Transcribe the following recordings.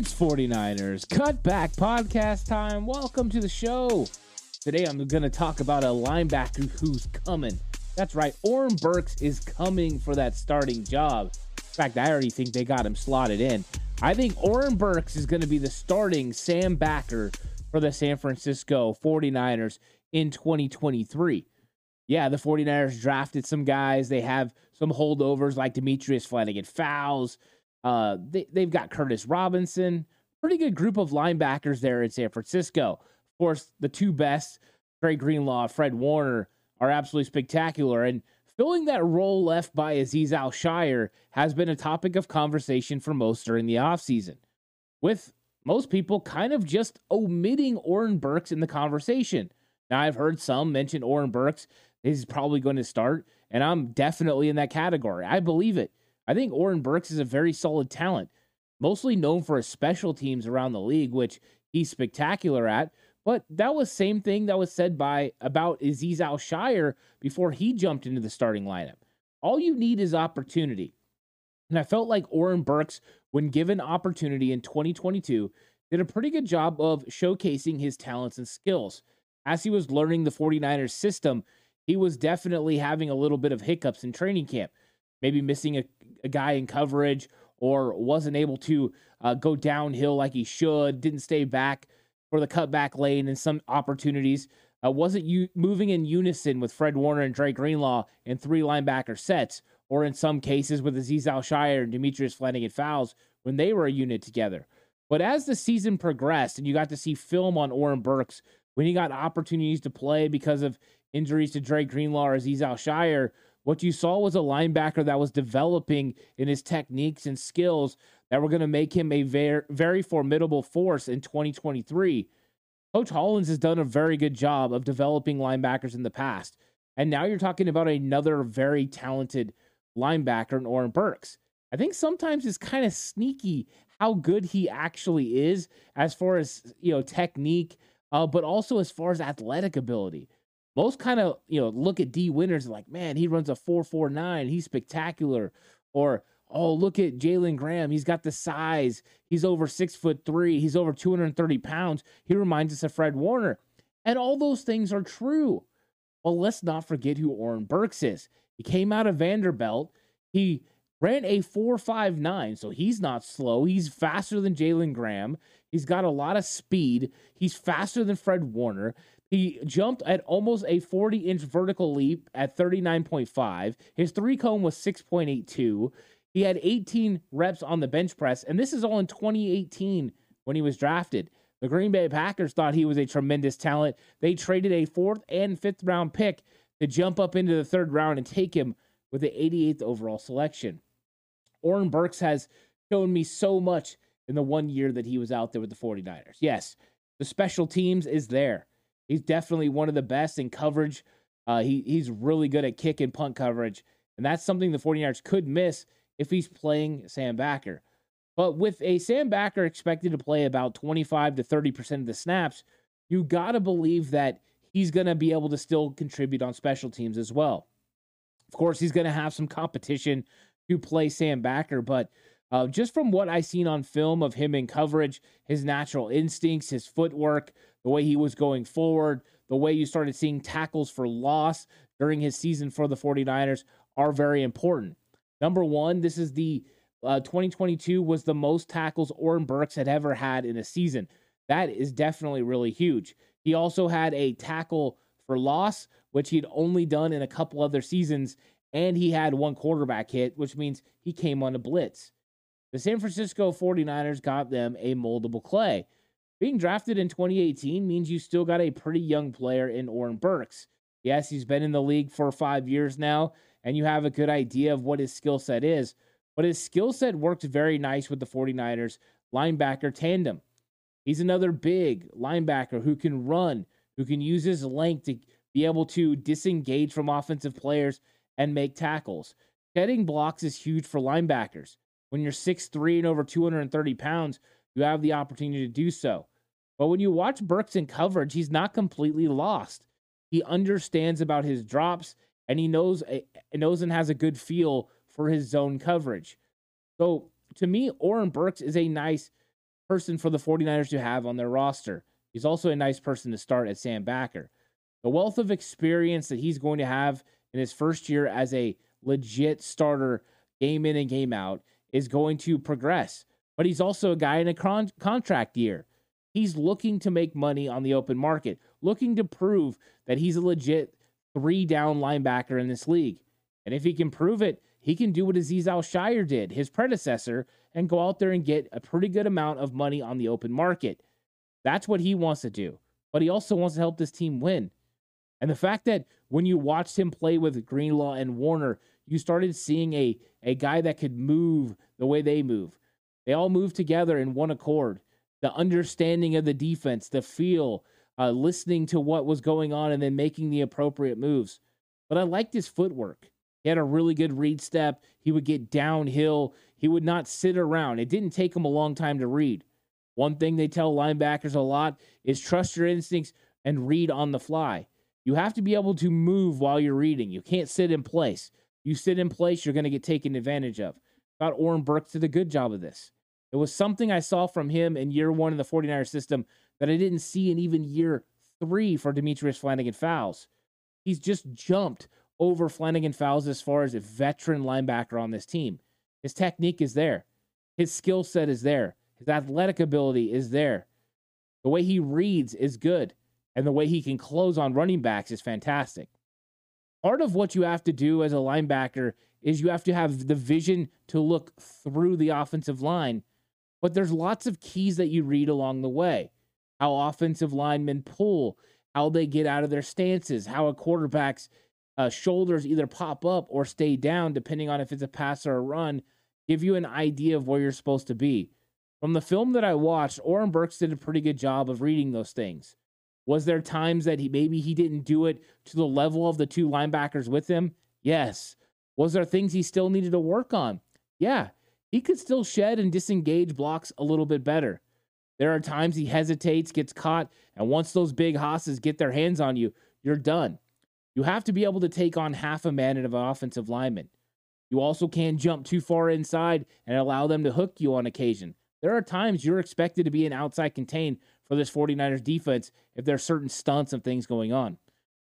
It's 49ers Cutback Podcast time. Welcome to the show. Today I'm going to talk about a linebacker who's coming. That's right, Oren Burks is coming for that starting job. In fact, I already think they got him slotted in. I think Oren Burks is going to be the starting Sam backer for the San Francisco 49ers in 2023. Yeah, the 49ers drafted some guys. They have some holdovers like Demetrius Flannigan Fowles. Uh, they, they've got Curtis Robinson, pretty good group of linebackers there in San Francisco. Of course, the two best, Dre Greenlaw, Fred Warner, are absolutely spectacular. And filling that role left by Azeez Al-Shaair has been a topic of conversation for most during the offseason, with most people kind of just omitting Oren Burks in the conversation. Now, I've heard some mention Oren Burks is probably going to start, and I'm definitely in that category. I believe it. I think Oren Burks is a very solid talent, mostly known for his special teams around the league, which he's spectacular at. But that was same thing that was said by about Azeez Al-Shaair before he jumped into the starting lineup. All you need is opportunity. And I felt like Oren Burks, when given opportunity in 2022, did a pretty good job of showcasing his talents and skills. As he was learning the 49ers system, he was definitely having a little bit of hiccups in training camp maybe missing a, a guy in coverage or wasn't able to uh, go downhill like he should, didn't stay back for the cutback lane in some opportunities. Uh, wasn't you moving in unison with Fred Warner and Dre Greenlaw in three linebacker sets, or in some cases with Azeez Al-Shaair and Demetrius Flannigan Fowles when they were a unit together. But as the season progressed and you got to see film on Oren Burks when he got opportunities to play because of injuries to Dre Greenlaw or Azeez Al-Shaair, what you saw was a linebacker that was developing in his techniques and skills that were going to make him a very, very formidable force in 2023. Coach Hollins has done a very good job of developing linebackers in the past. And now you're talking about another very talented linebacker in Oren Burks. I think sometimes it's kind of sneaky how good he actually is as far as, you know, technique, uh, but also as far as athletic ability most kind of you know look at Dee Winters like, man, he runs a four four nine, he's spectacular. Or oh, look at Jalen Graham, he's got the size, he's over six foot three, he's over two hundred and thirty pounds. He reminds us of Fred Warner, and all those things are true. Well, let's not forget who Oren Burks is. He came out of Vanderbilt. He ran a 4.59, so he's not slow. He's faster than Jalen Graham. He's got a lot of speed. He's faster than Fred Warner. He jumped at almost a 40 inch vertical leap at 39.5. His three cone was 6.82. He had 18 reps on the bench press, and this is all in 2018 when he was drafted. The Green Bay Packers thought he was a tremendous talent. They traded a fourth and fifth round pick to jump up into the third round and take him with the 88th overall selection. Oren Burks has shown me so much in the one year that he was out there with the 49ers. Yes, the special teams is there. He's definitely one of the best in coverage. Uh, he, he's really good at kick and punt coverage. And that's something the 49ers could miss if he's playing Sam Backer. But with a Sam Backer expected to play about 25 to 30% of the snaps, you got to believe that he's going to be able to still contribute on special teams as well. Of course, he's going to have some competition to play Sam Backer, but uh, just from what I seen on film of him in coverage, his natural instincts, his footwork, the way he was going forward, the way you started seeing tackles for loss during his season for the 49ers are very important. Number one, this is the uh, 2022 was the most tackles Oren Burks had ever had in a season. That is definitely really huge. He also had a tackle for loss, which he'd only done in a couple other seasons, and he had one quarterback hit, which means he came on a blitz. The San Francisco 49ers got them a moldable clay. Being drafted in 2018 means you still got a pretty young player in Oren Burks. Yes, he's been in the league for five years now, and you have a good idea of what his skill set is. But his skill set works very nice with the 49ers linebacker tandem. He's another big linebacker who can run, who can use his length to be able to disengage from offensive players and make tackles. Shedding blocks is huge for linebackers. When you're 6'3 and over 230 pounds, you have the opportunity to do so. But when you watch Burks in coverage, he's not completely lost. He understands about his drops and he knows eh, knows and has a good feel for his zone coverage. So to me, Oren Burks is a nice person for the 49ers to have on their roster. He's also a nice person to start at Sam Backer. The wealth of experience that he's going to have in his first year as a legit starter, game in and game out, is going to progress. But he's also a guy in a con- contract year. He's looking to make money on the open market, looking to prove that he's a legit three down linebacker in this league. And if he can prove it, he can do what Azeez Al-Shaair did, his predecessor, and go out there and get a pretty good amount of money on the open market. That's what he wants to do. But he also wants to help this team win. And the fact that when you watched him play with Greenlaw and Warner, you started seeing a, a guy that could move the way they move. They all move together in one accord. The understanding of the defense, the feel, uh, listening to what was going on, and then making the appropriate moves. But I liked his footwork. He had a really good read step. He would get downhill. He would not sit around. It didn't take him a long time to read. One thing they tell linebackers a lot is trust your instincts and read on the fly. You have to be able to move while you're reading. You can't sit in place. You sit in place, you're going to get taken advantage of. Thought Oren Burks did a good job of this. It was something I saw from him in year one in the 49er system that I didn't see in even year three for Demetrius Flannigan Fowles. He's just jumped over Flannigan Fowles as far as a veteran linebacker on this team. His technique is there, his skill set is there, his athletic ability is there. The way he reads is good, and the way he can close on running backs is fantastic. Part of what you have to do as a linebacker is you have to have the vision to look through the offensive line, but there's lots of keys that you read along the way. How offensive linemen pull, how they get out of their stances, how a quarterback's uh, shoulders either pop up or stay down, depending on if it's a pass or a run, give you an idea of where you're supposed to be. From the film that I watched, Oren Burks did a pretty good job of reading those things. Was there times that he maybe he didn't do it to the level of the two linebackers with him? Yes. Was there things he still needed to work on? Yeah. He could still shed and disengage blocks a little bit better. There are times he hesitates, gets caught, and once those big hosses get their hands on you, you're done. You have to be able to take on half a man of an offensive lineman. You also can't jump too far inside and allow them to hook you on occasion. There are times you're expected to be an outside contain for this 49ers defense if there are certain stunts and things going on.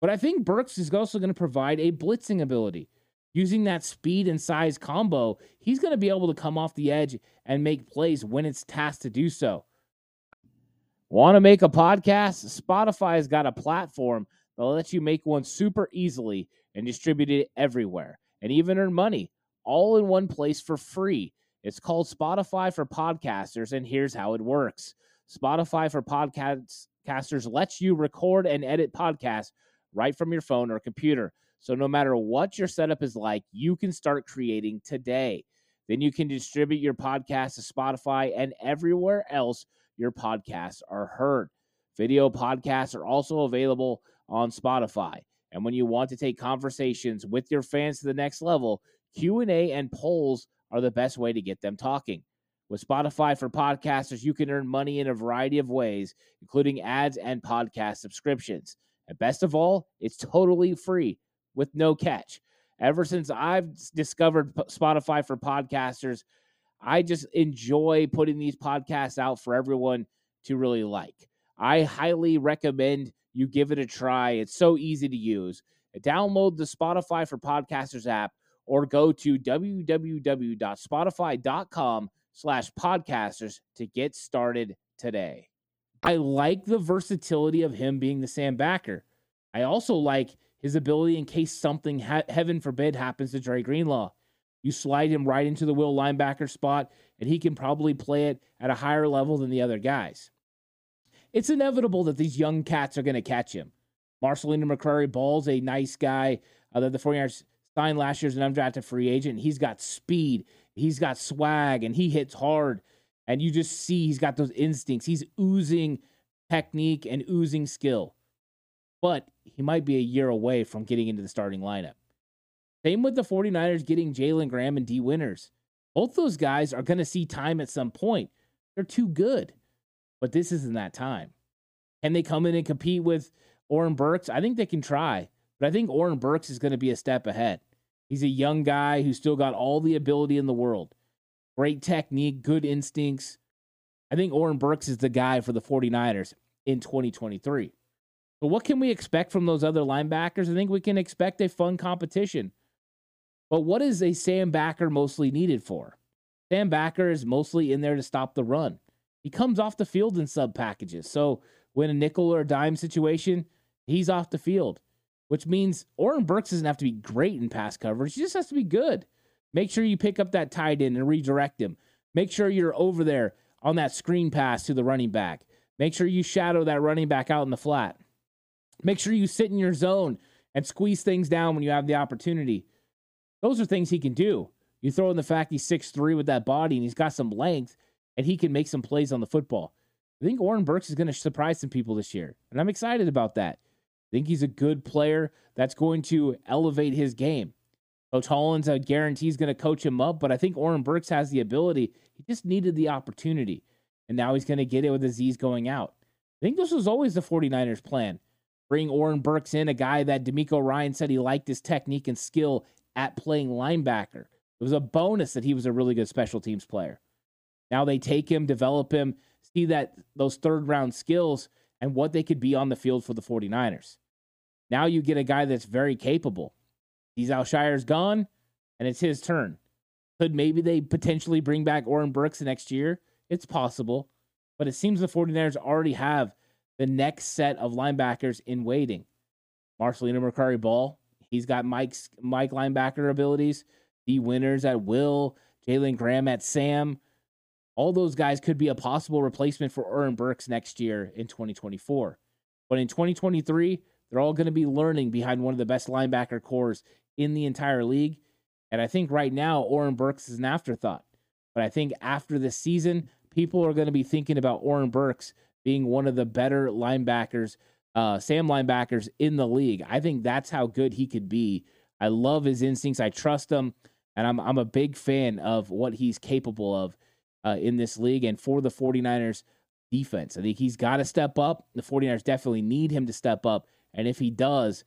But I think Burks is also going to provide a blitzing ability. Using that speed and size combo, he's going to be able to come off the edge and make plays when it's tasked to do so. Want to make a podcast? Spotify has got a platform They'll let you make one super easily and distribute it everywhere and even earn money all in one place for free. It's called Spotify for Podcasters, and here's how it works Spotify for Podcasters lets you record and edit podcasts right from your phone or computer. So no matter what your setup is like, you can start creating today. Then you can distribute your podcast to Spotify and everywhere else your podcasts are heard. Video podcasts are also available on Spotify. And when you want to take conversations with your fans to the next level, Q&A and polls are the best way to get them talking. With Spotify for podcasters, you can earn money in a variety of ways, including ads and podcast subscriptions. And best of all, it's totally free with no catch. Ever since I've discovered Spotify for podcasters, I just enjoy putting these podcasts out for everyone to really like. I highly recommend you give it a try. It's so easy to use. Download the Spotify for Podcasters app or go to www.spotify.com slash podcasters to get started today. I like the versatility of him being the Sam Backer. I also like his ability in case something, ha- heaven forbid, happens to Dre Greenlaw. You slide him right into the will linebacker spot, and he can probably play it at a higher level than the other guys it's inevitable that these young cats are going to catch him. Marcelino McCrary Ball's a nice guy uh, that the 49ers signed last year as an undrafted free agent. He's got speed, he's got swag, and he hits hard. And you just see he's got those instincts. He's oozing technique and oozing skill. But he might be a year away from getting into the starting lineup. Same with the 49ers getting Jalen Graham and Dee Winters. Both those guys are going to see time at some point. They're too good. But this isn't that time. Can they come in and compete with Oren Burks? I think they can try. But I think Oren Burks is going to be a step ahead. He's a young guy who's still got all the ability in the world. Great technique, good instincts. I think Oren Burks is the guy for the 49ers in 2023. But what can we expect from those other linebackers? I think we can expect a fun competition. But what is a Sam Backer mostly needed for? Sam Backer is mostly in there to stop the run. He comes off the field in sub packages. So when a nickel or a dime situation, he's off the field, which means Oren Burks doesn't have to be great in pass coverage. He just has to be good. Make sure you pick up that tight end and redirect him. Make sure you're over there on that screen pass to the running back. Make sure you shadow that running back out in the flat. Make sure you sit in your zone and squeeze things down when you have the opportunity. Those are things he can do. You throw in the fact he's 6'3 with that body and he's got some length and he can make some plays on the football. I think Oren Burks is going to surprise some people this year, and I'm excited about that. I think he's a good player that's going to elevate his game. Coach Hollins, I guarantee, is going to coach him up, but I think Oren Burks has the ability. He just needed the opportunity, and now he's going to get it with Azeez going out. I think this was always the 49ers' plan. Bring Oren Burks in, a guy that DeMeco Ryan said he liked his technique and skill at playing linebacker. It was a bonus that he was a really good special teams player. Now they take him, develop him, see that those third round skills and what they could be on the field for the 49ers. Now you get a guy that's very capable. He's Al-Shaair's gone, and it's his turn. Could maybe they potentially bring back Oren Burks next year? It's possible. But it seems the 49ers already have the next set of linebackers in waiting. Marcelino McCrary Ball, he's got Mike's Mike linebacker abilities. Dee Winters at will, Jalen Graham at Sam. All those guys could be a possible replacement for Oren Burks next year in 2024. But in 2023, they're all going to be learning behind one of the best linebacker cores in the entire league. And I think right now, Oren Burks is an afterthought. But I think after this season, people are going to be thinking about Oren Burks being one of the better linebackers, uh, Sam linebackers in the league. I think that's how good he could be. I love his instincts. I trust him. And I'm, I'm a big fan of what he's capable of uh, in this league and for the 49ers defense. I think he's got to step up. The 49ers definitely need him to step up. And if he does,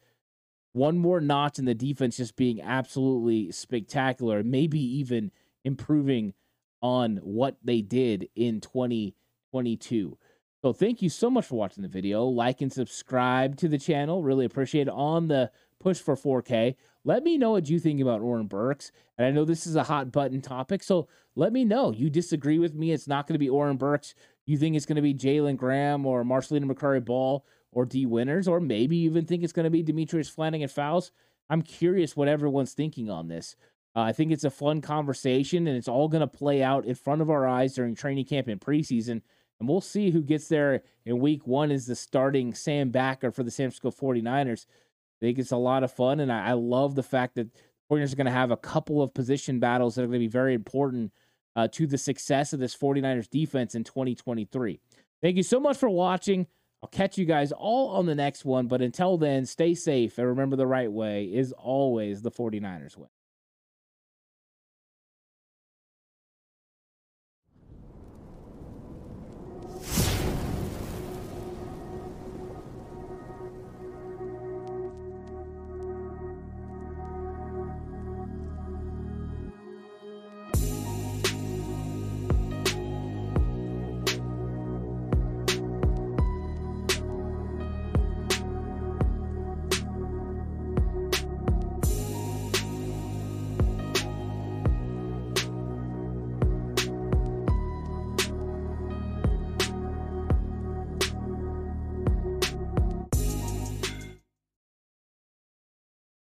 one more notch in the defense just being absolutely spectacular, maybe even improving on what they did in 2022. So thank you so much for watching the video. Like and subscribe to the channel. Really appreciate it on the push for 4K. Let me know what you think about Oren Burks. And I know this is a hot button topic, so let me know. You disagree with me. It's not going to be Oren Burks. You think it's going to be Jalen Graham or Marcelino McCrary Ball or Dee Winters, or maybe you even think it's going to be Demetrius Flannigan-Fowles. I'm curious what everyone's thinking on this. Uh, I think it's a fun conversation, and it's all going to play out in front of our eyes during training camp and preseason. And we'll see who gets there in week one is the starting Sam Backer for the San Francisco 49ers. I think it's a lot of fun, and I, I love the fact that the 49ers are going to have a couple of position battles that are going to be very important uh, to the success of this 49ers defense in 2023. Thank you so much for watching. I'll catch you guys all on the next one. But until then, stay safe and remember the right way is always the 49ers way.